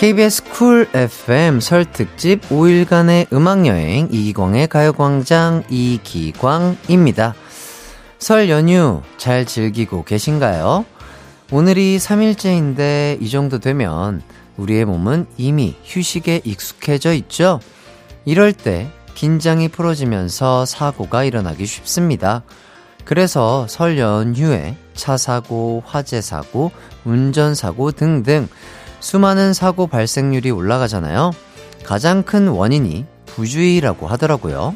KBS 쿨 FM 설 특집 5일간의 음악여행 이기광의 가요광장 이기광입니다. 설 연휴 잘 즐기고 계신가요? 오늘이 3일째인데 이 정도 되면 우리의 몸은 이미 휴식에 익숙해져 있죠? 이럴 때 긴장이 풀어지면서 사고가 일어나기 쉽습니다. 그래서 설 연휴에 차 사고, 화재 사고, 운전 사고 등등 수많은 사고 발생률이 올라가잖아요. 가장 큰 원인이 부주의라고 하더라고요.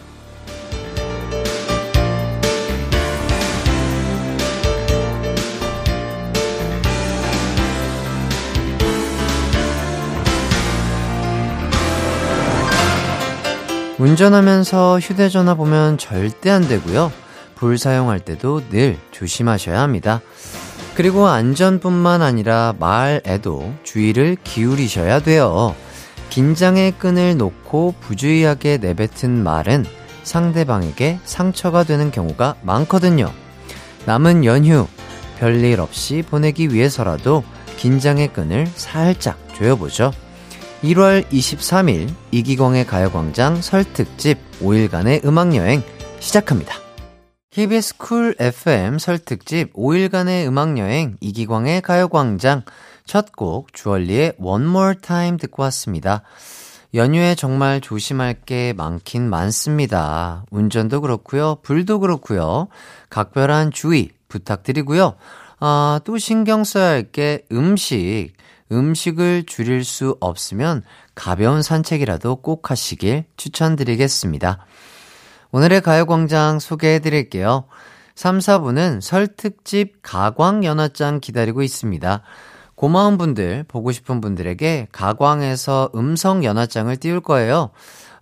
운전하면서 휴대전화 보면 절대 안 되고요. 불 사용할 때도 늘 조심하셔야 합니다. 그리고 안전뿐만 아니라 말에도 주의를 기울이셔야 돼요. 긴장의 끈을 놓고 부주의하게 내뱉은 말은 상대방에게 상처가 되는 경우가 많거든요. 남은 연휴, 별일 없이 보내기 위해서라도 긴장의 끈을 살짝 조여보죠. 1월 23일 이기광의 가요광장 설특집 5일간의 음악여행 시작합니다. KBS 쿨 FM 설 특집 5일간의 음악여행 이기광의 가요광장 첫 곡 주얼리의 One More Time 듣고 왔습니다. 연휴에 정말 조심할 게 많긴 많습니다. 운전도 그렇고요. 불도 그렇고요. 각별한 주의 부탁드리고요. 아, 또 신경 써야 할 게 음식. 음식을 줄일 수 없으면 가벼운 산책이라도 꼭 하시길 추천드리겠습니다. 오늘의 가요광장 소개해 드릴게요. 3, 4부는 설 특집 가광 연화장 기다리고 있습니다. 고마운 분들, 보고 싶은 분들에게 가광에서 음성 연화장을 띄울 거예요.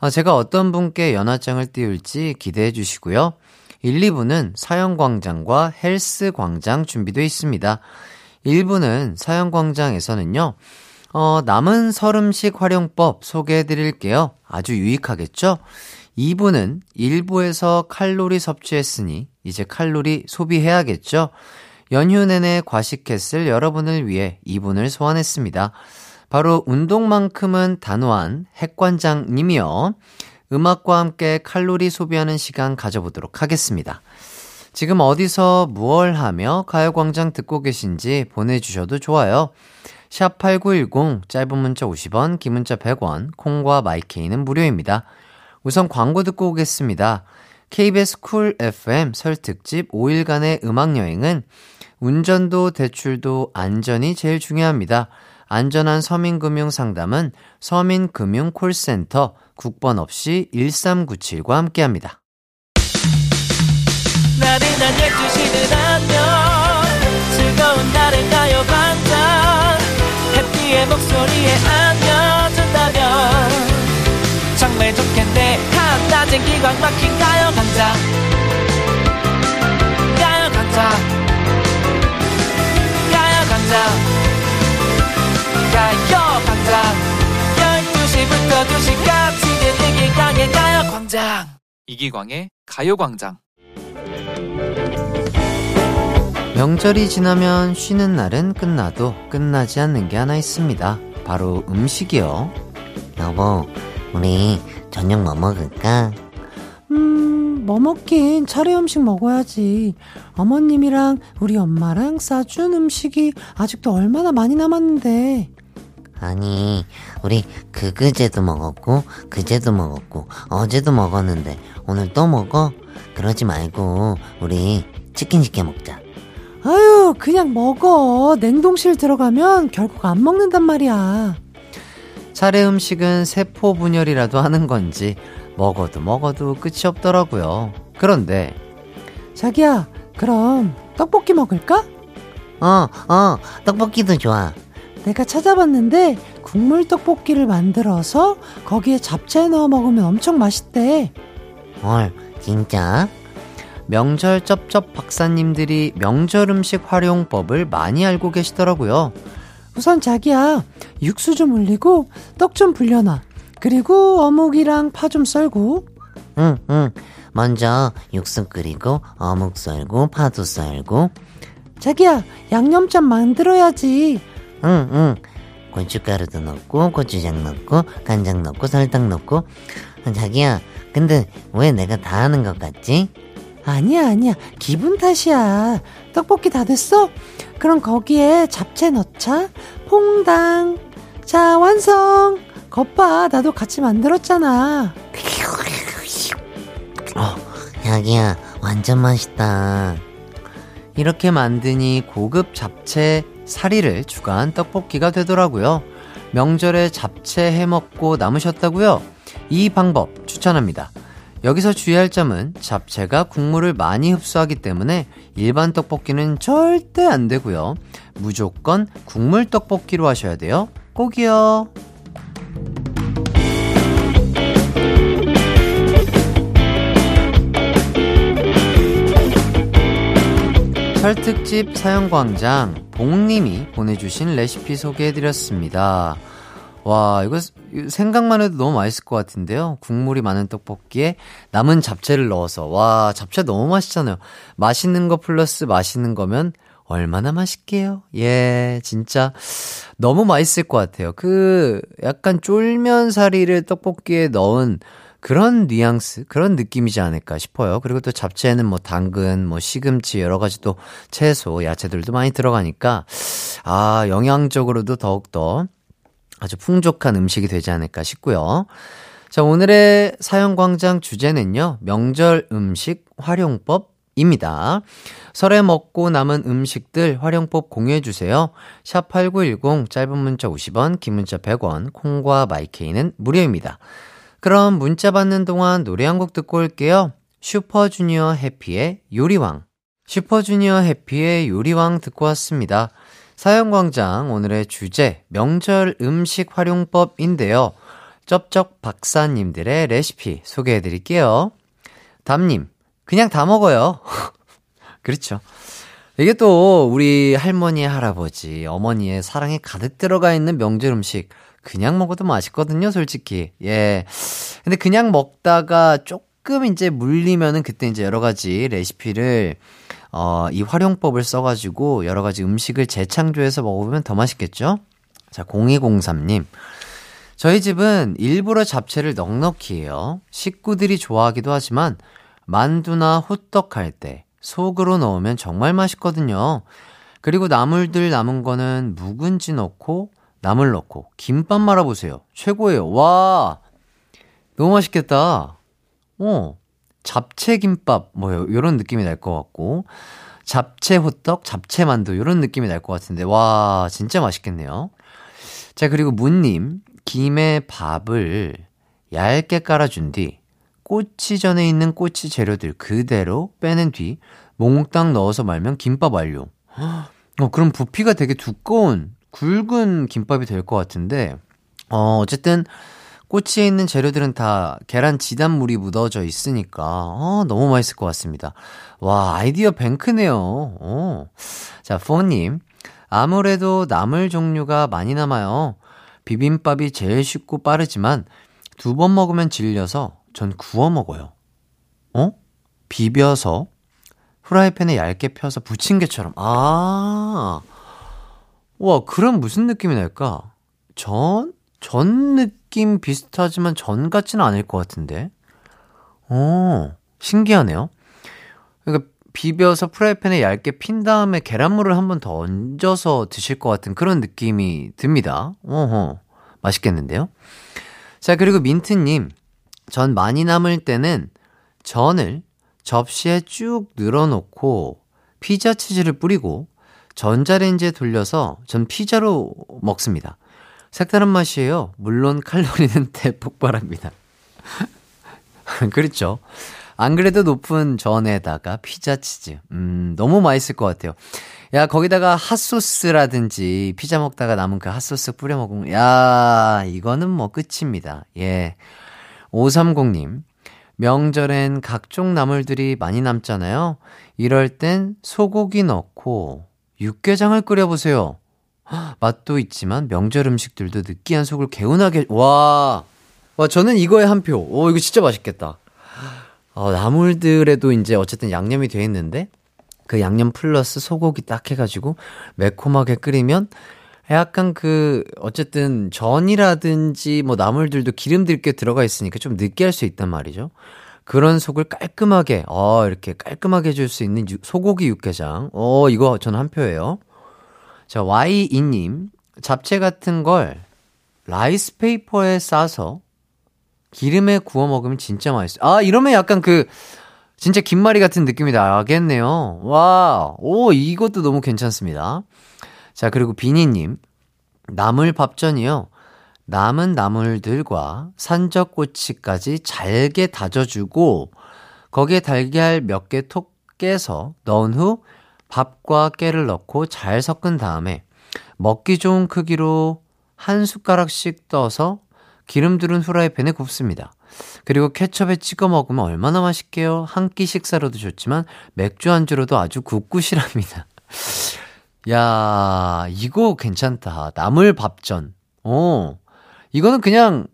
어, 제가 어떤 분께 연화장을 띄울지 기대해 주시고요. 1, 2부는 사연광장과 헬스광장 준비되어 있습니다. 1부는 사연광장에서는요, 어, 남은 설 음식 활용법 소개해 드릴게요. 아주 유익하겠죠? 2부는 1부에서 칼로리 섭취했으니 이제 칼로리 소비해야겠죠? 연휴 내내 과식했을 여러분을 위해 2분을 소환했습니다. 바로 운동만큼은 단호한 핵관장님이요. 음악과 함께 칼로리 소비하는 시간 가져보도록 하겠습니다. 지금 어디서 무얼 하며 가요광장 듣고 계신지 보내주셔도 좋아요. 샵 8910, 짧은 문자 50원, 긴 문자 100원, 콩과 마이케이는 무료입니다. 우선 광고 듣고 오겠습니다. KBS 쿨 FM 설 특집 5일간의 음악여행은 운전도 대출도 안전이 제일 중요합니다. 안전한 서민금융 상담은 서민금융콜센터 국번 없이 1397과 함께 합니다. 나른한 12시는 안녕 즐거운 날을 가요 반짝 해피의 목소리에 안겨 한낮엔 기광 막힌 가요광장 가요광장 가요광장 가요광장 12시부터 2시까지 이기광의 가요광장 이기광의 가요광장 명절이 지나면 쉬는 날은 끝나도 끝나지 않는 게 하나 있습니다. 바로 음식이요. 여보, 우리 저녁 뭐 먹을까? 음, 뭐 먹긴 차례 음식 먹어야지. 어머님이랑 우리 엄마랑 싸준 음식이 아직도 얼마나 많이 남았는데. 아니, 우리 그그제도 먹었고, 그제도 먹었고, 어제도 먹었는데, 오늘 또 먹어? 그러지 말고, 우리 치킨 시켜 먹자. 아유, 그냥 먹어. 냉동실 들어가면 결국 안 먹는단 말이야. 차례 음식은 세포 분열이라도 하는 건지 먹어도 먹어도 끝이 없더라고요. 그런데 자기야, 그럼 떡볶이 먹을까? 어, 어, 떡볶이도 좋아. 내가 찾아봤는데 국물 떡볶이를 만들어서 거기에 잡채 넣어 먹으면 엄청 맛있대. 헐, 진짜? 명절 쩝쩝 박사님들이 명절 음식 활용법을 많이 알고 계시더라고요. 우선 자기야, 육수 좀 올리고 떡 좀 불려놔. 그리고 어묵이랑 파 좀 썰고. 응, 응. 먼저 육수 끓이고 어묵 썰고 파도 썰고. 자기야, 양념장 만들어야지. 응, 응. 고춧가루도 넣고 고추장 넣고 간장 넣고 설탕 넣고 자기야 근데 왜 내가 다 하는 것 같지? 아니야, 아니야. 기분 탓이야. 떡볶이 다 됐어? 그럼 거기에 잡채 넣자. 퐁당. 자, 완성. 겉봐. 나도 같이 만들었잖아. 어, 자기야, 완전 맛있다. 이렇게 만드니 고급 잡채 사리를 추가한 떡볶이가 되더라고요. 명절에 잡채 해 먹고 남으셨다고요? 이 방법 추천합니다. 여기서 주의할 점은 잡채가 국물을 많이 흡수하기 때문에 일반 떡볶이는 절대 안 되고요. 무조건 국물 떡볶이로 하셔야 돼요. 꼭이요. 설특집 사연광장 봉님이 보내주신 레시피 소개해드렸습니다. 와, 이거 생각만 해도 너무 맛있을 것 같은데요. 국물이 많은 떡볶이에 남은 잡채를 넣어서. 와, 잡채 너무 맛있잖아요. 맛있는 거 플러스 맛있는 거면 얼마나 맛있게요? 예, 진짜 너무 맛있을 것 같아요. 그 약간 쫄면 사리를 떡볶이에 넣은 그런 뉘앙스, 그런 느낌이지 않을까 싶어요. 그리고 또 잡채에는 뭐 당근, 뭐 시금치, 여러 가지 또 채소, 야채들도 많이 들어가니까, 아, 영양적으로도 더욱더 아주 풍족한 음식이 되지 않을까 싶고요. 자, 오늘의 사연광장 주제는요, 명절 음식 활용법 입니다. 설에 먹고 남은 음식들 활용법 공유해주세요. 샵8910, 짧은 문자 50원, 긴 문자 100원, 콩과 마이케이는 무료입니다. 그럼 문자 받는 동안 노래 한 곡 듣고 올게요. 슈퍼주니어 해피의 요리왕. 슈퍼주니어 해피의 요리왕 듣고 왔습니다. 사연광장 오늘의 주제 명절 음식 활용법인데요. 쩝쩝 박사님들의 레시피 소개해 드릴게요. 담님, 그냥 다 먹어요. 그렇죠. 이게 또 우리 할머니, 할아버지, 어머니의 사랑이 가득 들어가 있는 명절 음식. 그냥 먹어도 맛있거든요, 솔직히. 예. 근데 그냥 먹다가 조금 이제 물리면은 그때 이제 여러 가지 레시피를 어, 이 활용법을 써가지고 여러 가지 음식을 재창조해서 먹어보면 더 맛있겠죠? 자, 0203님. 저희 집은 일부러 잡채를 넉넉히 해요. 식구들이 좋아하기도 하지만 만두나 호떡 할 때 속으로 넣으면 정말 맛있거든요. 그리고 나물들 남은 거는 묵은지 넣고 나물 넣고 김밥 말아보세요. 최고예요. 와! 너무 맛있겠다. 어. 잡채 김밥 뭐 요런 느낌이 날 것 같고 잡채 호떡, 잡채 만두 요런 느낌이 날 것 같은데 와 진짜 맛있겠네요. 자 그리고 문님 김에 밥을 얇게 깔아준 뒤 꼬치 전에 있는 꼬치 재료들 그대로 빼낸 뒤 몽땅 넣어서 말면 김밥 완료. 어 그럼 부피가 되게 두꺼운 굵은 김밥이 될 것 같은데 어 어쨌든 꼬치에 있는 재료들은 다 계란 지단물이 묻어져 있으니까, 어, 너무 맛있을 것 같습니다. 와, 아이디어 뱅크네요. 어. 자, 포님. 아무래도 나물 종류가 많이 남아요. 비빔밥이 제일 쉽고 빠르지만 두 번 먹으면 질려서 전 구워 먹어요. 어? 비벼서 후라이팬에 얇게 펴서 부침개처럼. 아. 와, 그럼 무슨 느낌이 날까? 전? 전 느낌 비슷하지만 전 같지는 않을 것 같은데. 어, 신기하네요. 그러니까 비벼서 프라이팬에 얇게 핀 다음에 계란물을 한 번 더 얹어서 드실 것 같은 그런 느낌이 듭니다. 어허, 맛있겠는데요? 자, 그리고 민트님. 전 많이 남을 때는 전을 접시에 쭉 늘어놓고 피자 치즈를 뿌리고 전자레인지에 돌려서 전 피자로 먹습니다. 색다른 맛이에요. 물론 칼로리는 대폭발합니다. 그렇죠. 안 그래도 높은 전에다가 피자 치즈. 음, 너무 맛있을 것 같아요. 야, 거기다가 핫소스라든지 피자 먹다가 남은 그 핫소스 뿌려 먹으면, 야, 이거는 뭐 끝입니다. 예. 530님. 명절엔 각종 나물들이 많이 남잖아요. 이럴 땐 소고기 넣고 육개장을 끓여보세요. 맛도 있지만 명절 음식들도 느끼한 속을 개운하게 와. 와 저는 이거에 한 표. 오 이거 진짜 맛있겠다. 어, 나물들에도 이제 어쨌든 양념이 돼 있는데 그 양념 플러스 소고기 딱 해가지고 매콤하게 끓이면 약간 그, 어쨌든 전이라든지 뭐 나물들도 기름들 게 들어가 있으니까 좀 느끼할 수 있단 말이죠. 그런 속을 깔끔하게, 어, 이렇게 깔끔하게 해줄 수 있는 유, 소고기 육개장. 어, 이거 저는 한 표예요. 자, Y2님. 잡채 같은 걸 라이스 페이퍼에 싸서 기름에 구워 먹으면 진짜 맛있어요. 아, 이러면 약간 그, 진짜 김말이 같은 느낌이 나겠네요. 와, 오, 이것도 너무 괜찮습니다. 자, 그리고 비니님. 나물 밥전이요. 남은 나물들과 산적꼬치까지 잘게 다져주고, 거기에 달걀 몇 개 톡 깨서 넣은 후 밥과 깨를 넣고 잘 섞은 다음에 먹기 좋은 크기로 한 숟가락씩 떠서 기름 두른 후라이팬에 굽습니다. 그리고 케첩에 찍어 먹으면 얼마나 맛있게요? 한 끼 식사로도 좋지만 맥주 안주로도 아주 굿굿이랍니다. 야, 이거 괜찮다. 나물 밥전. 어. 이거는 그냥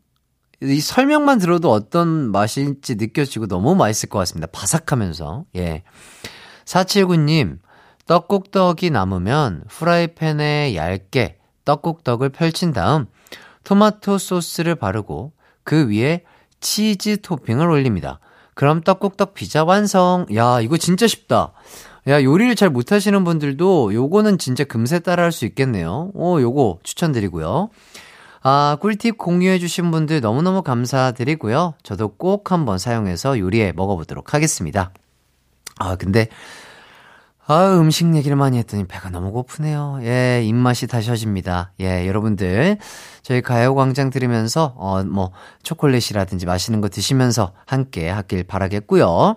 이 설명만 들어도 어떤 맛일지 느껴지고 너무 맛있을 것 같습니다. 바삭하면서. 예. 479님, 떡국떡이 남으면 후라이팬에 얇게 떡국떡을 펼친 다음 토마토 소스를 바르고 그 위에 치즈 토핑을 올립니다. 그럼 떡국떡 피자 완성. 야, 이거 진짜 쉽다. 야, 요리를 잘 못하시는 분들도 요거는 진짜 금세 따라 할 수 있겠네요. 오, 요거 추천드리고요. 아, 꿀팁 공유해주신 분들 너무너무 감사드리고요. 저도 꼭 한번 사용해서 요리해 먹어보도록 하겠습니다. 아, 근데 아, 음식 얘기를 많이 했더니 배가 너무 고프네요. 예, 입맛이 다셔집니다. 예, 여러분들. 저희 가요광장 들으면서, 어, 뭐, 초콜릿이라든지 맛있는 거 드시면서 함께 하길 바라겠고요.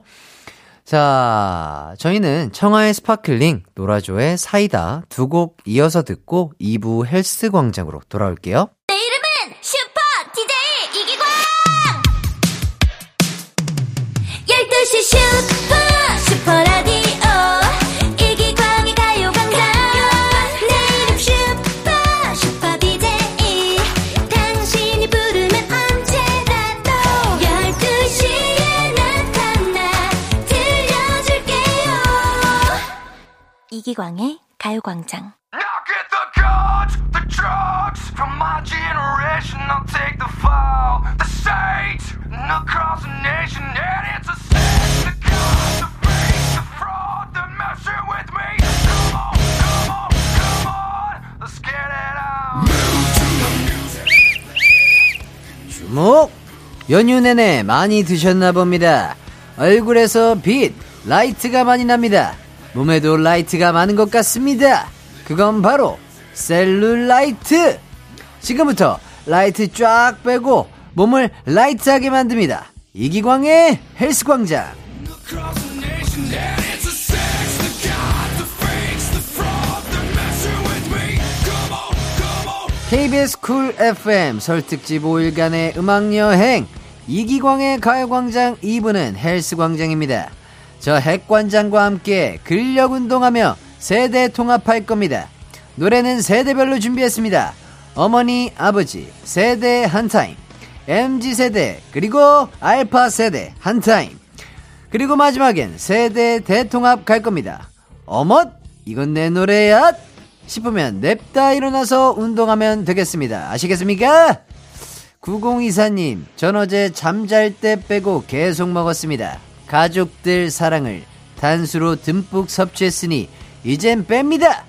자, 저희는 청하의 스파클링, 노라조의 사이다 두 곡 이어서 듣고 2부 헬스 광장으로 돌아올게요. Come on, come on, let's get it on. 주목! 연휴 내내 많이 드셨나 봅니다. 얼굴에서 빛, 라이트가 많이 납니다. 몸에도 라이트가 많은 것 같습니다. 그건 바로 셀룰라이트! 지금부터 라이트 쫙 빼고 몸을 라이트하게 만듭니다. 이기광의 헬스광장. KBS 쿨 FM 설특집 5일간의 음악여행 이기광의 가요광장 2부는 헬스광장입니다. 저 핵관장과 함께 근력 운동하며 세대 통합할 겁니다. 노래는 세대별로 준비했습니다. 어머니, 아버지, 세대 한 타임. MZ세대, 그리고 알파세대 한 타임. 그리고 마지막엔 세대 대통합 갈 겁니다. 어멋? 이건 내 노래야? 싶으면 냅다 일어나서 운동하면 되겠습니다. 아시겠습니까? 9024님, 전 어제 잠잘 때 빼고 계속 먹었습니다. 가족들 사랑을 단수로 듬뿍 섭취했으니 이젠 뺍니다.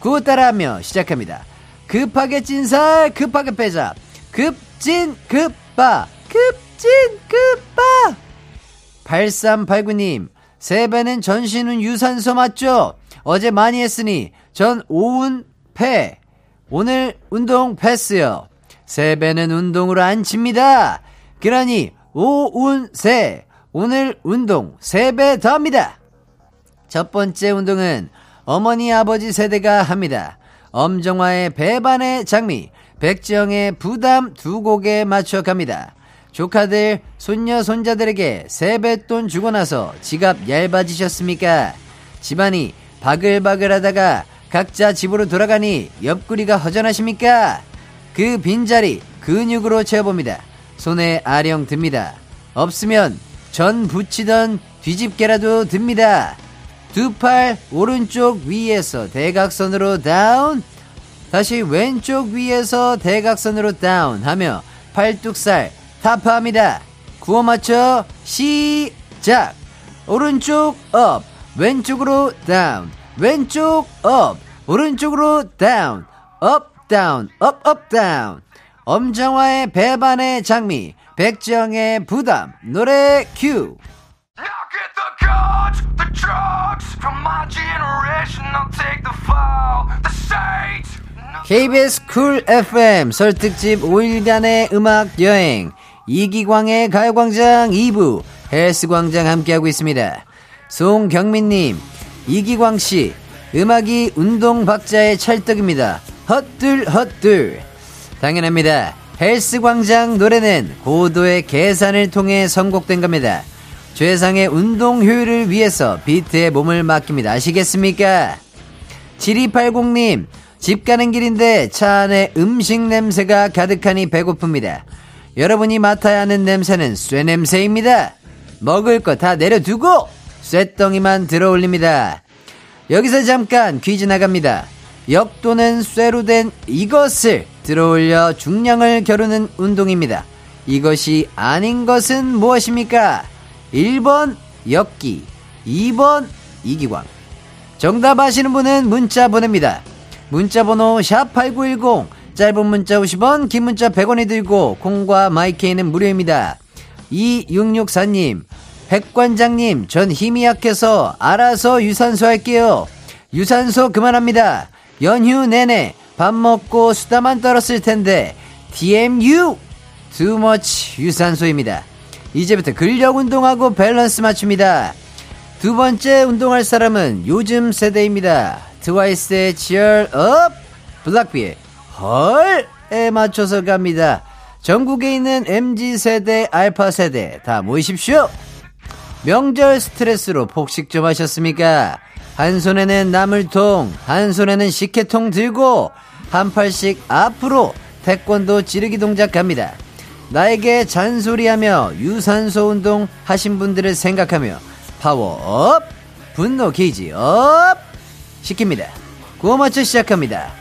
구 따라하며 시작합니다. 급하게 찐살 급하게 빼자. 급진 급바 급진 급바 8389님, 세배는 전신은 유산소 맞죠? 어제 많이 했으니 전 오운 패. 오늘 운동 패스요. 세배는 운동으로 안 칩니다. 그러니 오운 세. 오늘 운동 세배더 합니다. 첫 번째 운동은 어머니 아버지 세대가 합니다. 엄정화의 배반의 장미, 백지영의 부담 두 곡에 맞춰 갑니다. 조카들, 손녀, 손자들에게 세뱃돈 주고 나서 지갑 얇아지셨습니까? 집안이 바글바글 하다가 각자 집으로 돌아가니 옆구리가 허전하십니까? 그 빈자리 근육으로 채워봅니다. 손에 아령 듭니다. 없으면 전 붙이던 뒤집개라도 듭니다. 두 팔 오른쪽 위에서 대각선으로 다운 다시 왼쪽 위에서 대각선으로 다운 하며 팔뚝살 타파합니다. 구호 맞춰 시작. 오른쪽 up, 왼쪽으로 down, 왼쪽 up, 오른쪽으로 down, up down, up up down. 엄정화의 배반의 장미, 백지영의 부담, 노래 큐. KBS 쿨 FM 설특집 5일간의 음악 여행 이기광의 가요광장 2부 헬스광장 함께하고 있습니다. 송경민님 이기광씨 음악이 운동 박자에 찰떡입니다. 헛들 헛들 당연합니다. 헬스광장 노래는 고도의 계산을 통해 선곡된 겁니다. 최상의 운동 효율을 위해서 비트에 몸을 맡깁니다. 아시겠습니까? 7280님, 집 가는 길인데 차 안에 음식 냄새가 가득하니 배고픕니다. 여러분이 맡아야 하는 냄새는 쇠 냄새입니다. 먹을 거 다 내려두고 쇠덩이만 들어 올립니다. 여기서 잠깐 퀴즈 나갑니다. 역도는 쇠로 된 이것을 들어 올려 중량을 겨루는 운동입니다. 이것이 아닌 것은 무엇입니까? 1번 역기, 2번 이기광. 정답 아시는 분은 문자 보냅니다. 문자 번호 샵8910 짧은 문자 50원 긴 문자 100원이 들고 콩과 마이케이는 무료입니다. 2664님 백관장님 전 힘이 약해서 알아서 유산소 할게요. 유산소 그만합니다. 연휴 내내 밥 먹고 수다만 떨었을 텐데 DMU too much 유산소입니다. 이제부터 근력 운동하고 밸런스 맞춥니다. 두 번째 운동할 사람은 요즘 세대입니다. 트와이스의 Cheer Up, 블락비의 헐에 맞춰서 갑니다. 전국에 있는 MZ세대, 알파 세대 다 모이십시오. 명절 스트레스로 폭식 좀 하셨습니까? 한 손에는 나물통, 한 손에는 식혜통 들고 한 팔씩 앞으로 태권도 지르기 동작 갑니다. 나에게 잔소리하며 유산소 운동 하신 분들을 생각하며 파워업, 분노 게이지 up 시킵니다. 구호 맞춰 시작합니다.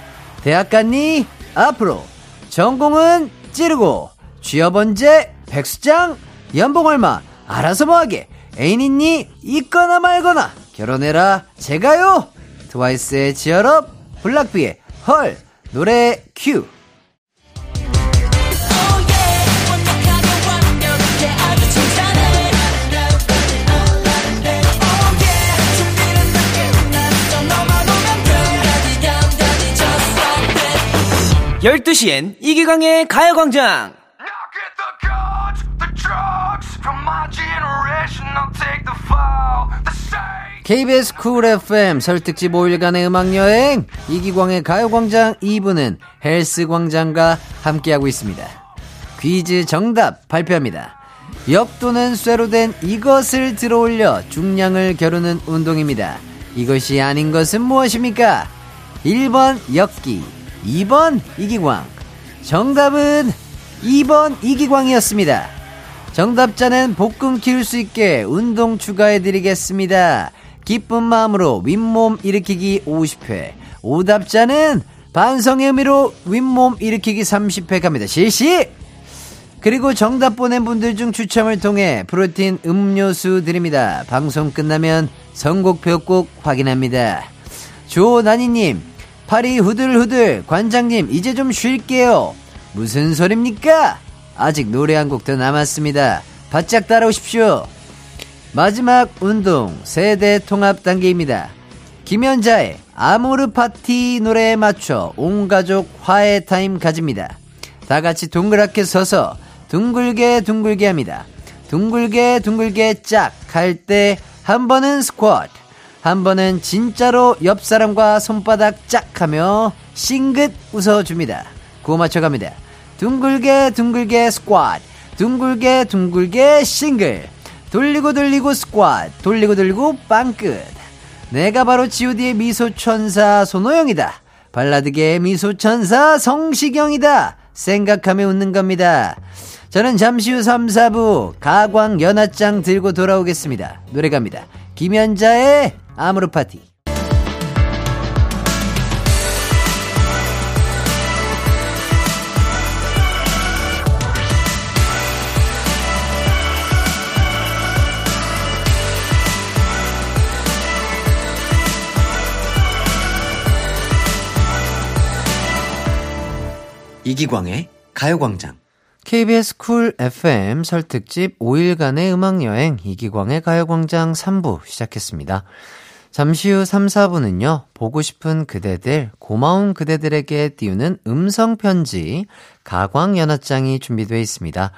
대학 갔니? 앞으로. 전공은 찌르고. 취업 언제? 백수장? 연봉 얼마? 알아서 뭐하게. 애인 있니? 있거나 말거나. 결혼해라. 제가요. 트와이스의 지얼업, 블락비의 헐. 노래 큐. 열두 시엔 이기광의 가요광장 KBS 쿨 FM 설특집 5일간의 음악여행 이기광의 가요광장 2부는 헬스광장과 함께하고 있습니다. 퀴즈 정답 발표합니다. 역도는 쇠로 된 이것을 들어올려 중량을 겨루는 운동입니다. 이것이 아닌 것은 무엇입니까? 1번 역기, 2번 이기광. 정답은 2번 이기광이었습니다. 정답자는 복근 키울 수 있게 운동 추가해드리겠습니다. 기쁜 마음으로 윗몸 일으키기 50회. 오답자는 반성의 의미로 윗몸 일으키기 30회 갑니다. 실시! 그리고 정답 보낸 분들 중 추첨을 통해 프로틴 음료수 드립니다. 방송 끝나면 선곡표 꼭 확인합니다. 조나니님, 팔이 후들후들, 관장님, 이제 좀 쉴게요. 무슨 소립니까? 아직 노래 한 곡 더 남았습니다. 바짝 따라오십시오. 마지막 운동 세대 통합 단계입니다. 김연자의 아모르 파티 노래에 맞춰 온 가족 화해 타임 가집니다. 다 같이 동그랗게 서서 둥글게 둥글게 합니다. 둥글게 둥글게 짝 할 때 한 번은 스쿼트, 한 번은 진짜로 옆 사람과 손바닥 짝 하며 싱긋 웃어줍니다. 구호 맞춰갑니다. 둥글게 둥글게 스쿼트, 둥글게 둥글게 싱글, 돌리고 돌리고 스쿼트, 돌리고 돌리고 빵끝. 내가 바로 god의 미소천사 손호영이다. 발라드계의 미소천사 성시경이다. 생각하며 웃는 겁니다. 저는 잠시 후 3, 4부 가광 연하장 들고 돌아오겠습니다. 노래 갑니다. 김연자의 아무르 파티. 이기광의 가요광장. KBS 쿨 FM 설 특집 5일간의 음악여행 이기광의 가요광장 3부 시작했습니다. 잠시 후 3, 4부는요, 보고 싶은 그대들, 고마운 그대들에게 띄우는 음성편지, 가광연하장이 준비되어 있습니다.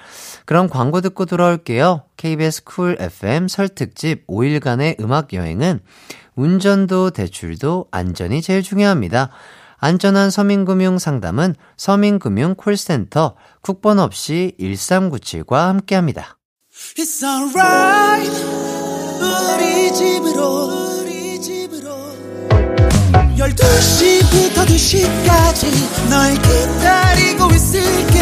그럼 광고 듣고 돌아올게요. KBS 쿨 FM 설 특집 5일간의 음악여행은 운전도 대출도 안전이 제일 중요합니다. 안전한 서민금융 상담은 서민금융 콜센터 국번 없이 1397과 함께합니다. It's alright. 우리 집으로 12시부터 2시까지 널 기다리고 있을게.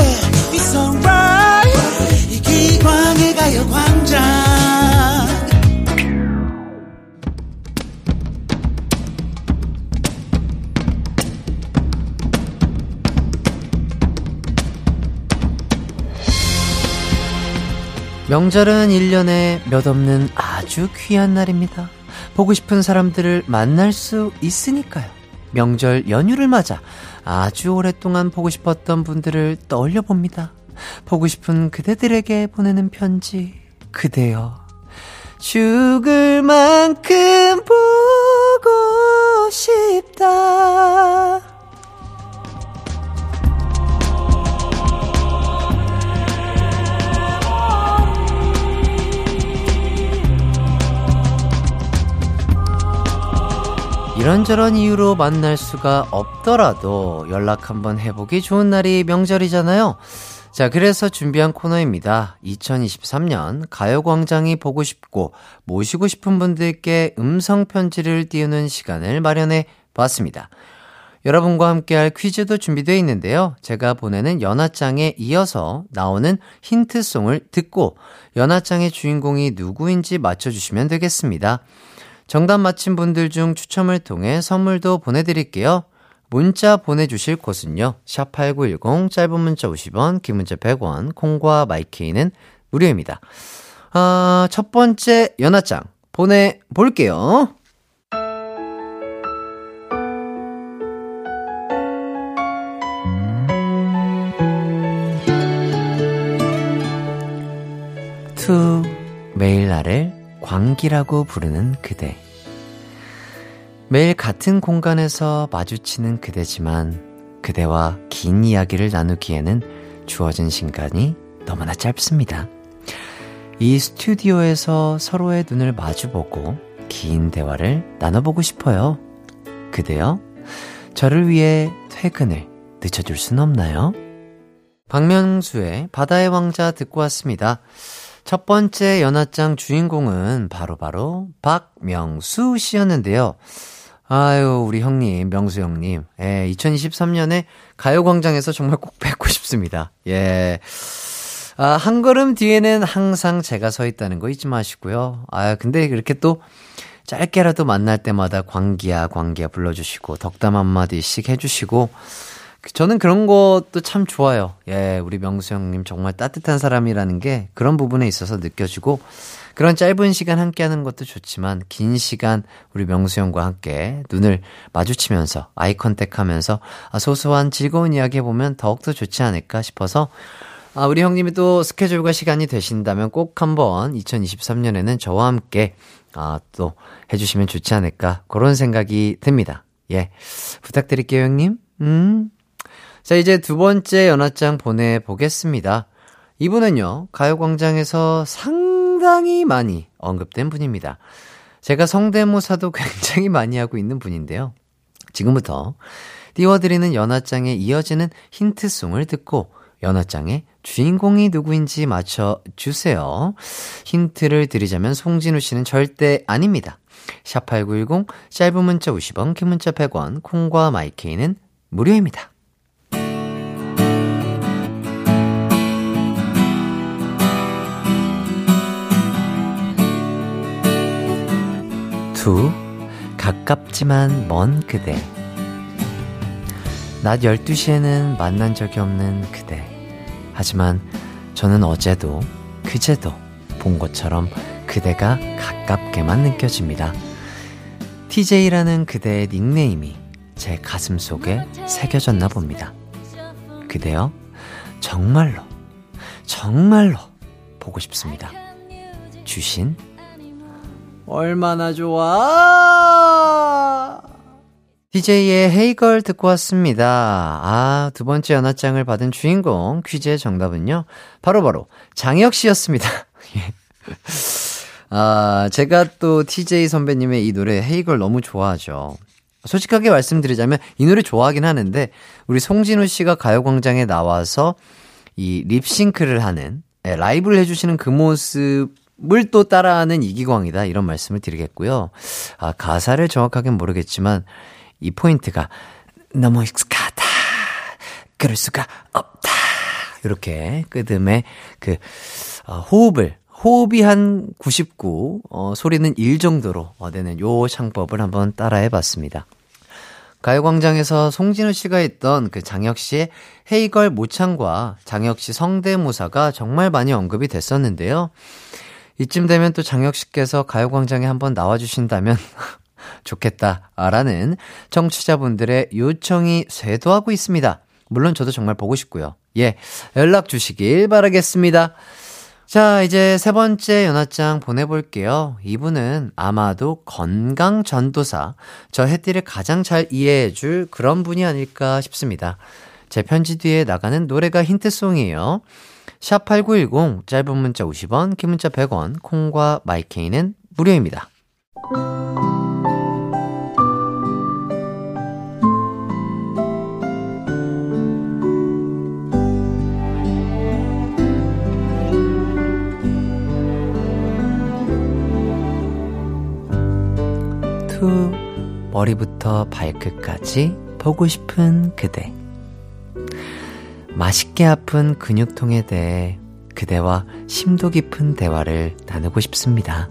It's alright. 이기광의 가요광장 명절은 1년에 몇 없는 아주 귀한 날입니다. 보고 싶은 사람들을 만날 수 있으니까요. 명절 연휴를 맞아 아주 오랫동안 보고 싶었던 분들을 떠올려 봅니다. 보고 싶은 그대들에게 보내는 편지, 그대여. 죽을 만큼 보고 싶다. 이런저런 이유로 만날 수가 없더라도 연락 한번 해보기 좋은 날이 명절이잖아요. 자, 그래서 준비한 코너입니다. 2023년 가요광장이 보고 싶고 모시고 싶은 분들께 음성편지를 띄우는 시간을 마련해 봤습니다. 여러분과 함께할 퀴즈도 준비되어 있는데요. 제가 보내는 연하장에 이어서 나오는 힌트송을 듣고 연하장의 주인공이 누구인지 맞춰주시면 되겠습니다. 정답 맞힌 분들 중 추첨을 통해 선물도 보내드릴게요. 문자 보내주실 곳은요. 샵8910 짧은 문자 50원, 긴 문자 100원, 콩과 마이케이는 무료입니다. 아, 첫 번째 연하장 보내볼게요. To 매일 나를 광기라고 부르는 그대. 매일 같은 공간에서 마주치는 그대지만 그대와 긴 이야기를 나누기에는 주어진 시간이 너무나 짧습니다. 이 스튜디오에서 서로의 눈을 마주보고 긴 대화를 나눠보고 싶어요. 그대요? 저를 위해 퇴근을 늦춰줄 순 없나요? 박명수의 바다의 왕자 듣고 왔습니다. 첫 번째 연하장 주인공은 바로바로 바로 박명수 씨였는데요. 아유, 우리 형님, 명수 형님. 예, 2023년에 가요광장에서 정말 꼭 뵙고 싶습니다. 예. 아, 한 걸음 뒤에는 항상 제가 서 있다는 거 잊지 마시고요. 아, 근데 이렇게 또 짧게라도 만날 때마다 광기야, 광기야 불러주시고, 덕담 한마디씩 해주시고, 저는 그런 것도 참 좋아요. 예, 우리 명수 형님 정말 따뜻한 사람이라는 게 그런 부분에 있어서 느껴지고, 그런 짧은 시간 함께 하는 것도 좋지만, 긴 시간 우리 명수 형과 함께 눈을 마주치면서, 아이 컨택 하면서, 아, 소소한 즐거운 이야기 해보면 더욱더 좋지 않을까 싶어서, 아, 우리 형님이 또 스케줄과 시간이 되신다면 꼭 한번 2023년에는 저와 함께, 아, 또 해주시면 좋지 않을까, 그런 생각이 듭니다. 예. 부탁드릴게요, 형님. 음. 자, 이제 두 번째 연하장 보내보겠습니다. 이분은요, 가요광장에서 상당히 많이 언급된 분입니다. 제가 성대모사도 굉장히 많이 하고 있는 분인데요. 지금부터 띄워드리는 연하장에 이어지는 힌트송을 듣고 연하장의 주인공이 누구인지 맞춰주세요. 힌트를 드리자면 송진우 씨는 절대 아닙니다. 샵8910, 짧은 문자 50원, 긴 문자 100원, 콩과 마이케이는 무료입니다. 두, 가깝지만 먼 그대. 낮 12시에는 만난 적이 없는 그대. 하지만 저는 어제도, 그제도 본 것처럼 그대가 가깝게만 느껴집니다. TJ라는 그대의 닉네임이 제 가슴 속에 새겨졌나 봅니다. 그대여, 정말로, 정말로 보고 싶습니다. 주신, 얼마나 좋아! DJ의 헤이걸 듣고 왔습니다. 아, 두 번째 연하장을 받은 주인공 퀴즈의 정답은요. 바로바로 바로 장혁 씨였습니다. 예. 아, 제가 또 TJ 선배님의 이 노래 Hey Girl 너무 좋아하죠. 솔직하게 말씀드리자면 이 노래 좋아하긴 하는데 우리 송진우 씨가 가요광장에 나와서 이 립싱크를 하는 예, 라이브를 해주시는 그 모습을 또 따라하는 이기광이다 이런 말씀을 드리겠고요. 아, 가사를 정확하게 모르겠지만 이 포인트가 너무 익숙하다. 그럴 수가 없다. 이렇게 끄듬에 그 어, 호흡을 호흡이 한 99, 어, 소리는 1 정도로 어, 되는 요 창법을 한번 따라해 봤습니다. 가요광장에서 송진우 씨가 했던 그 장혁 씨의 헤이걸 모창과 장혁 씨 성대모사가 정말 많이 언급이 됐었는데요. 이쯤 되면 또 장혁 씨께서 가요광장에 한번 나와주신다면 좋겠다라는 청취자분들의 요청이 쇄도하고 있습니다. 물론 저도 정말 보고 싶고요. 예, 연락 주시길 바라겠습니다. 자, 이제 세 번째 연하장 보내볼게요. 이분은 아마도 건강 전도사, 저 해띠를 가장 잘 이해해줄 그런 분이 아닐까 싶습니다. 제 편지 뒤에 나가는 노래가 힌트송이에요. 샵8910, 짧은 문자 50원, 긴 문자 100원, 콩과 마이케이는 무료입니다. To 머리부터 발끝까지 보고 싶은 그대. 맛있게 아픈 근육통에 대해 그대와 심도 깊은 대화를 나누고 싶습니다.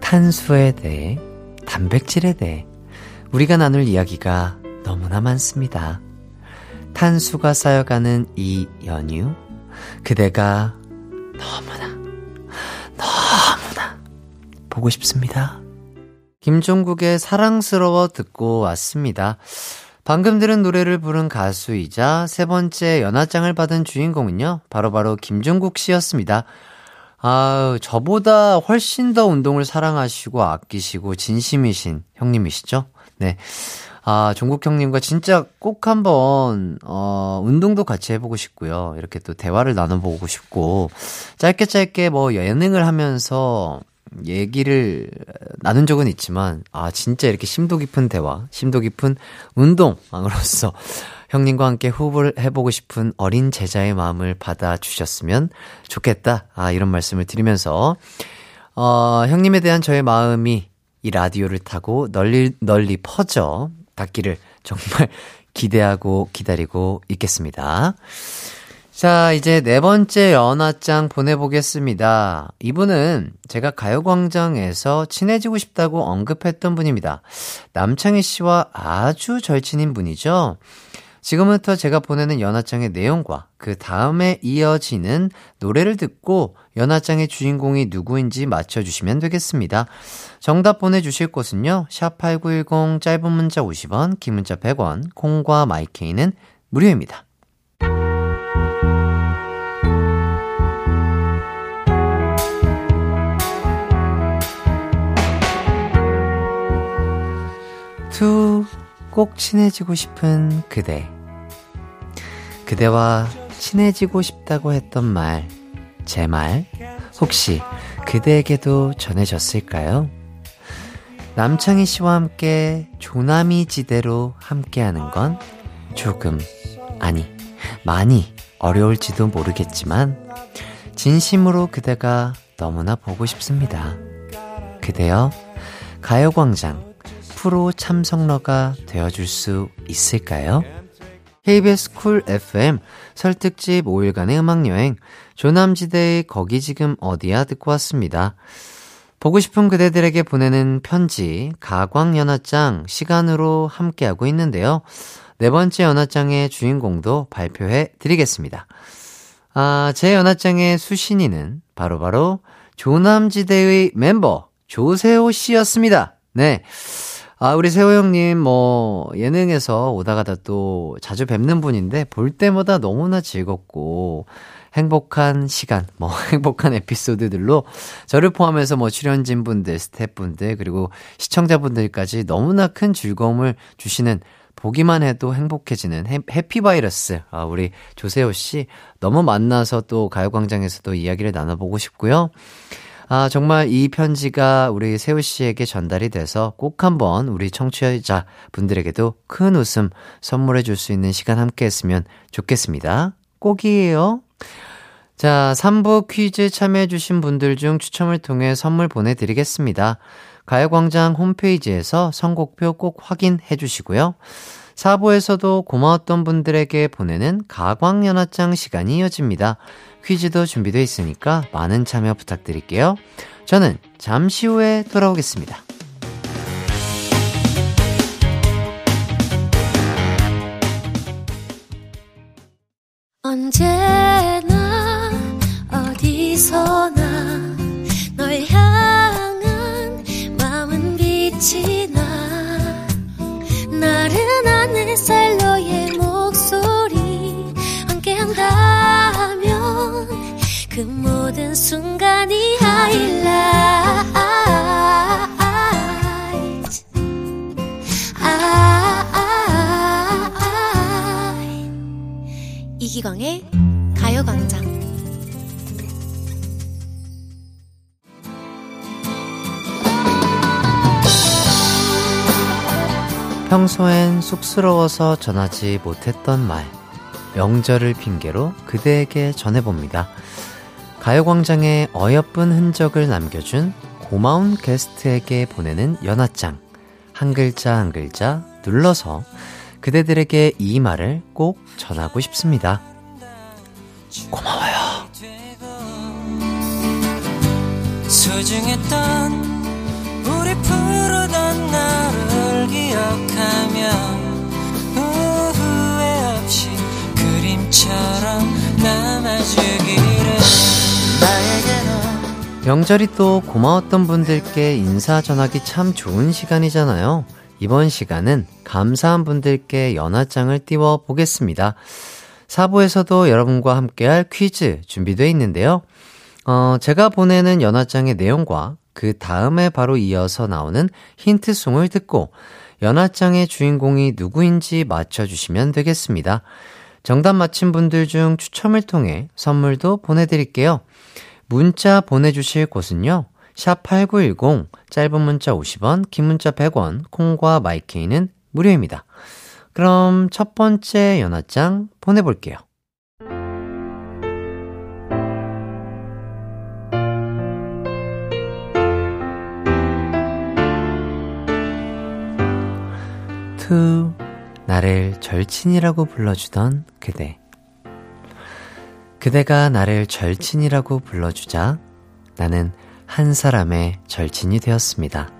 탄수에 대해, 단백질에 대해 우리가 나눌 이야기가 너무나 많습니다. 탄수가 쌓여가는 이 연유, 그대가 너무나, 너무나 보고 싶습니다. 김종국의 사랑스러워 듣고 왔습니다. 방금 들은 노래를 부른 가수이자 세 번째 연하장을 받은 주인공은요, 바로바로 바로 김종국 씨였습니다. 아, 저보다 훨씬 더 운동을 사랑하시고 아끼시고 진심이신 형님이시죠? 네. 아, 종국 형님과 진짜 꼭 한번, 어, 운동도 같이 해보고 싶고요. 이렇게 또 대화를 나눠보고 싶고, 짧게 짧게 뭐 예능을 하면서 얘기를 나눈 적은 있지만, 아, 진짜 이렇게 심도 깊은 대화, 심도 깊은 운동으로서 형님과 함께 호흡을 해보고 싶은 어린 제자의 마음을 받아주셨으면 좋겠다. 아, 이런 말씀을 드리면서, 어, 형님에 대한 저의 마음이 이 라디오를 타고 널리, 널리 퍼져 닿기를 정말 기대하고 기다리고 있겠습니다. 자, 이제 네 번째 연하장 보내보겠습니다. 이분은 제가 가요광장에서 친해지고 싶다고 언급했던 분입니다. 남창희 씨와 아주 절친인 분이죠. 지금부터 제가 보내는 연하장의 내용과 그 다음에 이어지는 노래를 듣고 연하장의 주인공이 누구인지 맞춰주시면 되겠습니다. 정답 보내주실 곳은요, 샵8910 짧은 문자 50원, 긴 문자 100원, 콩과 마이케이는 무료입니다. 꼭 친해지고 싶은 그대. 그대와 친해지고 싶다고 했던 말, 제 말, 혹시 그대에게도 전해졌을까요? 남창희 씨와 함께 조남이 지대로 함께하는 건 조금, 아니, 많이 어려울지도 모르겠지만, 진심으로 그대가 너무나 보고 싶습니다. 그대여, 가요광장, 프로 참석러가 되어줄 수 있을까요? KBS 쿨 FM 설특집 5일간의 음악여행 조남지대의 거기 지금 어디야 듣고 왔습니다. 보고 싶은 그대들에게 보내는 편지 가광연하장 시간으로 함께하고 있는데요. 네 번째 연하장의 주인공도 발표해 드리겠습니다. 아, 제 연하장의 수신이는 바로바로 바로 조남지대의 멤버 조세호 씨였습니다. 네. 아, 우리 세호 형님, 뭐, 예능에서 오다 가다 또 자주 뵙는 분인데, 볼 때마다 너무나 즐겁고, 행복한 시간, 뭐, 행복한 에피소드들로 저를 포함해서 뭐 출연진 분들, 스태프분들, 그리고 시청자분들까지 너무나 큰 즐거움을 주시는 보기만 해도 행복해지는 해, 해피바이러스. 아, 우리 조세호 씨, 너무 만나서 또 가요광장에서도 이야기를 나눠보고 싶고요. 아, 정말 이 편지가 우리 세우 씨에게 전달이 돼서 꼭 한번 우리 청취자 분들에게도 큰 웃음 선물해 줄 수 있는 시간 함께 했으면 좋겠습니다. 꼭이에요. 자, 3부 퀴즈 참여해주신 분들 중 추첨을 통해 선물 보내드리겠습니다. 가요광장 홈페이지에서 선곡표 꼭 확인해 주시고요. 4부에서도 고마웠던 분들에게 보내는 가광연화장 시간이 이어집니다. 퀴즈도 준비되어 있으니까 많은 참여 부탁드릴게요. 저는 잠시 후에 돌아오겠습니다. 언제나 어디서나 널 향한 마음은 빛이 햇살 너의 목소리 함께 한다면 그 모든 순간이 하이라이트. 이기광의 가요광장 평소엔 쑥스러워서 전하지 못했던 말. 명절을 핑계로 그대에게 전해봅니다. 가요광장에 어여쁜 흔적을 남겨준 고마운 게스트에게 보내는 연하장. 한 글자 한 글자 눌러서 그대들에게 이 말을 꼭 전하고 싶습니다. 고마워요. 소중했던 우리 푸르던 날을 기억하며 후회 없이 그림처럼 남아주기를 명절이 또 고마웠던 분들께 인사 전하기 참 좋은 시간이잖아요. 이번 시간은 감사한 분들께 연하장을 띄워 보겠습니다. 4부에서도 여러분과 함께할 퀴즈 준비되어 있는데요. 어, 제가 보내는 연하장의 내용과 그 다음에 바로 이어서 나오는 힌트송을 듣고 연하장의 주인공이 누구인지 맞춰주시면 되겠습니다. 정답 맞힌 분들 중 추첨을 통해 선물도 보내드릴게요. 문자 보내주실 곳은요. 샵8910, 짧은 문자 50원, 긴 문자 100원, 콩과 마이케이는 무료입니다. 그럼 첫 번째 연하장 보내볼게요. To, 나를 절친이라고 불러주던 그대. 그대가 나를 절친이라고 불러주자 나는 한 사람의 절친이 되었습니다.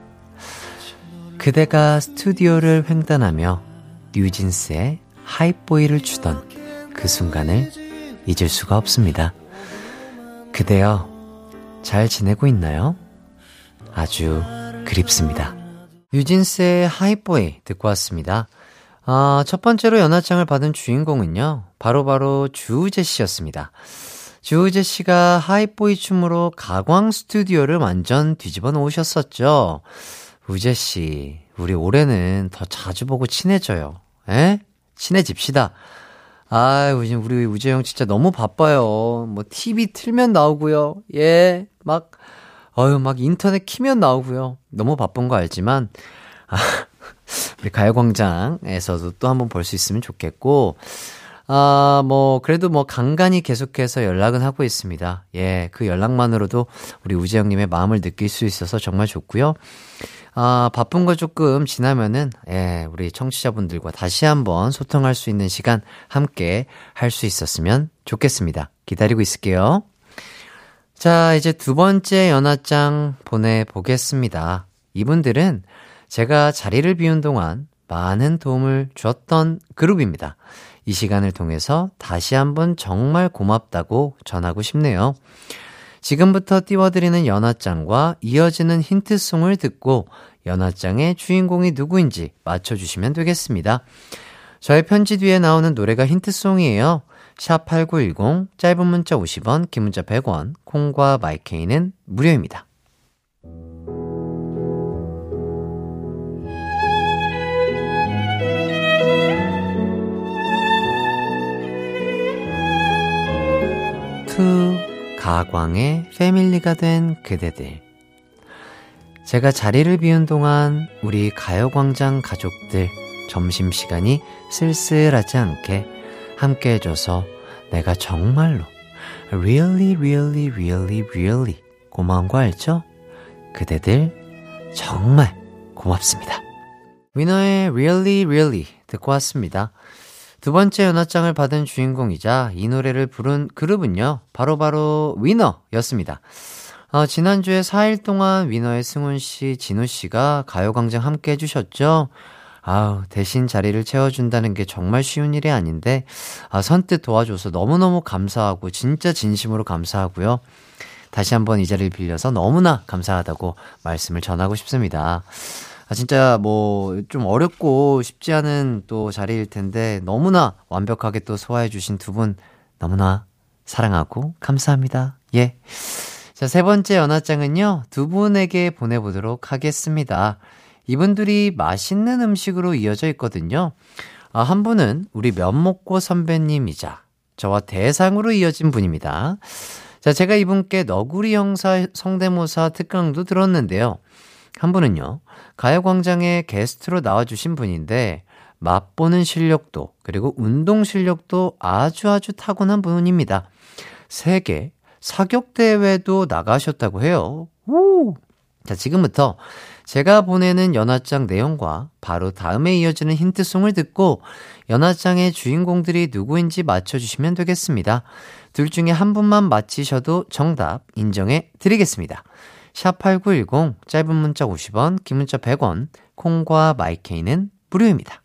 그대가 스튜디오를 횡단하며 뉴진스의 하이보이를 추던 그 순간을 잊을 수가 없습니다. 그대여, 잘 지내고 있나요? 아주 그립습니다. 뉴진스의 하이보이 듣고 왔습니다. 아, 첫 번째로 연하장을 받은 주인공은요, 바로 바로 주우재 씨였습니다. 주우재 씨가 하이보이 춤으로 가광 스튜디오를 완전 뒤집어 놓으셨었죠. 우재 씨, 우리 올해는 더 자주 보고 친해져요. 에? 친해집시다. 아, 우리 우리 우재 형 진짜 너무 바빠요. 뭐 TV 틀면 나오고요. 예, 막 어유 막 인터넷 키면 나오고요. 너무 바쁜 거 알지만 아, 우리 가요광장에서도 또 한번 볼 수 있으면 좋겠고 아, 뭐, 그래도 뭐, 간간히 계속해서 연락은 하고 있습니다. 예, 그 연락만으로도 우리 우재 형님의 마음을 느낄 수 있어서 정말 좋고요. 아, 바쁜 거 조금 지나면은, 예, 우리 청취자분들과 다시 한번 소통할 수 있는 시간 함께 할 수 있었으면 좋겠습니다. 기다리고 있을게요. 자, 이제 두 번째 연하장 보내보겠습니다. 이분들은 제가 자리를 비운 동안 많은 도움을 주었던 그룹입니다. 이 시간을 통해서 다시 한번 정말 고맙다고 전하고 싶네요. 지금부터 띄워드리는 연하장과 이어지는 힌트송을 듣고 연하장의 주인공이 누구인지 맞춰주시면 되겠습니다. 저의 편지 뒤에 나오는 노래가 힌트송이에요. 샵8910, 짧은 문자 50원, 긴 문자 100원, 콩과 마이케이는 무료입니다. To 가광의 패밀리가 된 그대들 제가 자리를 비운 동안 우리 가요광장 가족들 점심시간이 쓸쓸하지 않게 함께 해줘서 내가 정말로 really really really really 고마운 거 알죠? 그대들 정말 고맙습니다. 위너의 really really 듣고 왔습니다. 두 번째 연하장을 받은 주인공이자 이 노래를 부른 그룹은요, 바로바로 위너였습니다. 어, 지난주에 4일 동안 위너의 승훈 씨, 진우 씨가 가요광장 함께 해주셨죠? 아우, 대신 자리를 채워준다는 게 정말 쉬운 일이 아닌데, 아, 선뜻 도와줘서 너무너무 감사하고, 진짜 진심으로 감사하고요. 다시 한번 이 자리를 빌려서 너무나 감사하다고 말씀을 전하고 싶습니다. 아, 진짜 뭐 좀 어렵고 쉽지 않은 또 자리일 텐데 너무나 완벽하게 또 소화해 주신 두 분 너무나 사랑하고 감사합니다. 예. 자, 세 번째 연하장은요, 두 분에게 보내 보도록 하겠습니다. 이분들이 맛있는 음식으로 이어져 있거든요. 아, 한 분은 우리 면목고 선배님이자 저와 대상으로 이어진 분입니다. 자, 제가 이분께 너구리 형사 성대모사 특강도 들었는데요. 한 분은요, 가요광장에 게스트로 나와주신 분인데, 맛보는 실력도, 그리고 운동 실력도 아주 아주 타고난 분입니다. 세계 사격대회도 나가셨다고 해요. 오! 자, 지금부터 제가 보내는 연하장 내용과 바로 다음에 이어지는 힌트송을 듣고 연하장의 주인공들이 누구인지 맞춰주시면 되겠습니다. 둘 중에 한 분만 맞히셔도 정답 인정해 드리겠습니다. 샵8910 짧은 문자 50원, 긴 문자 100원, 콩과 마이케이는 무료입니다.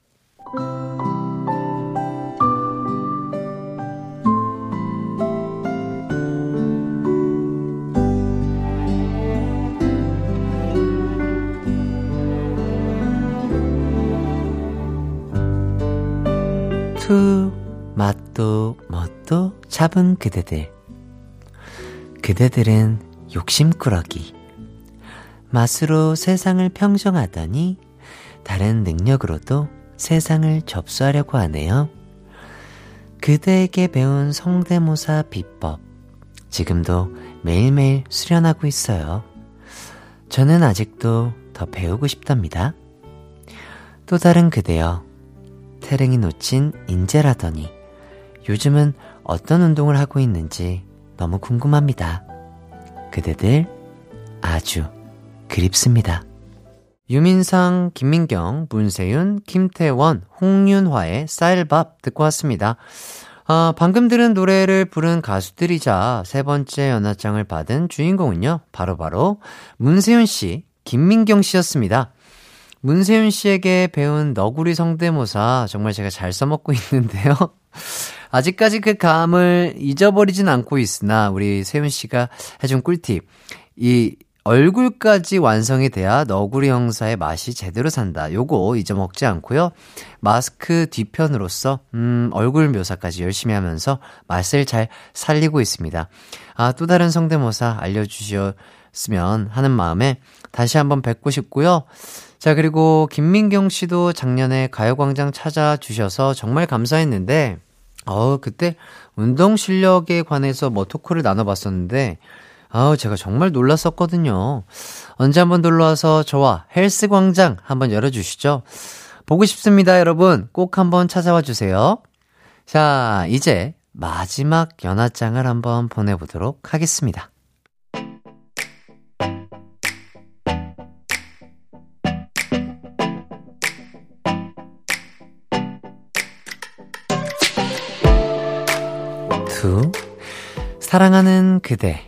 투 맛도 멋도 잡은 그대들 그대들은 욕심꾸러기 맛으로 세상을 평정하더니 다른 능력으로도 세상을 접수하려고 하네요. 그대에게 배운 성대모사 비법 지금도 매일매일 수련하고 있어요. 저는 아직도 더 배우고 싶답니다. 또 다른 그대여 태릉이 놓친 인재라더니 요즘은 어떤 운동을 하고 있는지 너무 궁금합니다. 그대들 아주 그립습니다. 유민상, 김민경, 문세윤, 김태원, 홍윤화의 쌀밥 듣고 왔습니다. 아, 방금 들은 노래를 부른 가수들이자 세 번째 연하장을 받은 주인공은요, 바로바로 바로 문세윤 씨, 김민경 씨였습니다. 문세윤 씨에게 배운 너구리 성대모사 정말 제가 잘 써먹고 있는데요. 아직까지 그 감을 잊어버리진 않고 있으나 우리 세윤 씨가 해준 꿀팁. 이 얼굴까지 완성이 돼야 너구리 형사의 맛이 제대로 산다. 요거 잊어먹지 않고요. 마스크 뒤편으로서 음, 얼굴 묘사까지 열심히 하면서 맛을 잘 살리고 있습니다. 아, 또 다른 성대모사 알려 주셨으면 하는 마음에 다시 한번 뵙고 싶고요. 자, 그리고 김민경 씨도 작년에 가요광장 찾아주셔서 정말 감사했는데, 어, 그때 운동 실력에 관해서 뭐 토크를 나눠봤었는데, 아우, 제가 정말 놀랐었거든요. 언제 한번 놀러와서 저와 헬스광장 한번 열어주시죠. 보고 싶습니다, 여러분. 꼭 한번 찾아와 주세요. 자, 이제 마지막 연하장을 한번 보내보도록 하겠습니다. 사랑하는 그대.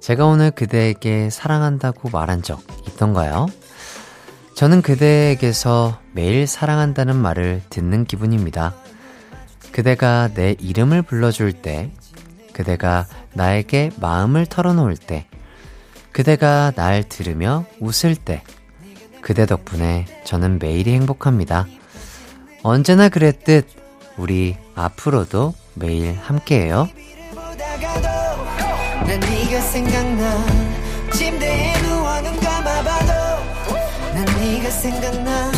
제가 오늘 그대에게 사랑한다고 말한 적 있던가요? 저는 그대에게서 매일 사랑한다는 말을 듣는 기분입니다. 그대가 내 이름을 불러줄 때, 그대가 나에게 마음을 털어놓을 때, 그대가 날 들으며 웃을 때, 그대 덕분에 저는 매일이 행복합니다. 언제나 그랬듯 우리 앞으로도 매일 함께해요. 난 네가 생각나 침대에 누워 눈 감아봐도 난 네가 생각나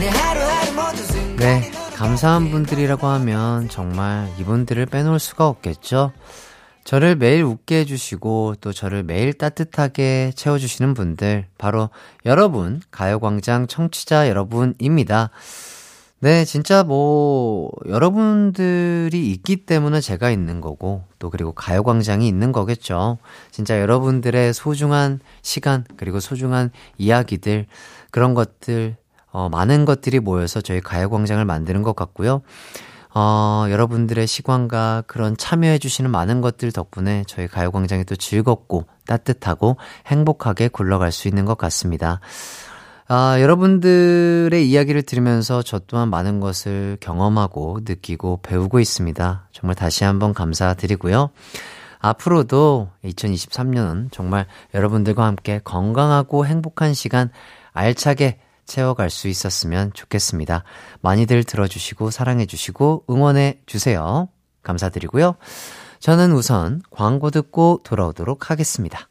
내 하루하루 순간 네, 감사한 분들이라고 하면 정말 이분들을 빼놓을 수가 없겠죠. 저를 매일 웃게 해주시고 또 저를 매일 따뜻하게 채워주시는 분들 바로 여러분 가요광장 청취자 여러분입니다. 네, 진짜 뭐 여러분들이 있기 때문에 제가 있는 거고 또 그리고 가요광장이 있는 거겠죠. 진짜 여러분들의 소중한 시간 그리고 소중한 이야기들 그런 것들 어, 많은 것들이 모여서 저희 가요광장을 만드는 것 같고요. 어, 여러분들의 시간과 그런 참여해주시는 많은 것들 덕분에 저희 가요광장이 또 즐겁고 따뜻하고 행복하게 굴러갈 수 있는 것 같습니다. 아, 여러분들의 이야기를 들으면서 저 또한 많은 것을 경험하고 느끼고 배우고 있습니다. 정말 다시 한번 감사드리고요. 앞으로도 2023년은 정말 여러분들과 함께 건강하고 행복한 시간 알차게 채워갈 수 있었으면 좋겠습니다. 많이들 들어주시고 사랑해주시고 응원해주세요. 감사드리고요. 저는 우선 광고 듣고 돌아오도록 하겠습니다.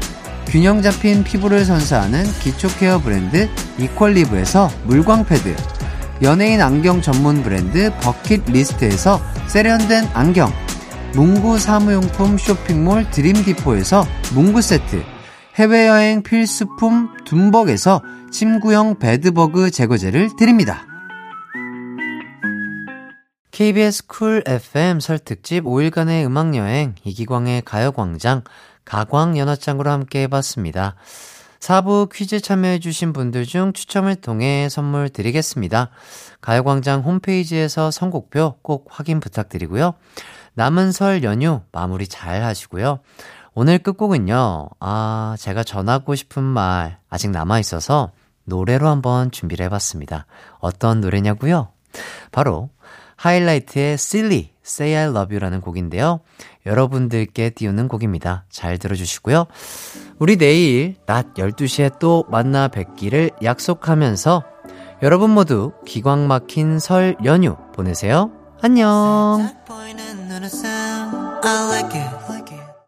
균형 잡힌 피부를 선사하는 기초 케어 브랜드 이퀄리브에서 물광 패드, 연예인 안경 전문 브랜드 버킷 리스트에서 세련된 안경, 문구 사무용품 쇼핑몰 드림 디포에서 문구 세트, 해외여행 필수품 둠벅에서 침구형 베드버그 제거제를 드립니다. KBS 쿨 FM 설 특집 5일간의 음악여행 이기광의 가요광장 가광연화장으로 함께 해봤습니다. 4부 퀴즈 참여해주신 분들 중 추첨을 통해 선물 드리겠습니다. 가요광장 홈페이지에서 선곡표 꼭 확인 부탁드리고요. 남은 설 연휴 마무리 잘 하시고요. 오늘 끝곡은요, 아, 제가 전하고 싶은 말 아직 남아있어서 노래로 한번 준비를 해봤습니다. 어떤 노래냐고요? 바로 하이라이트의 Silly, Say I Love You라는 곡인데요. 여러분들께 띄우는 곡입니다. 잘 들어주시고요. 우리 내일 낮 12시에 또 만나 뵙기를 약속하면서 여러분 모두 기광 막힌 설 연휴 보내세요. 안녕.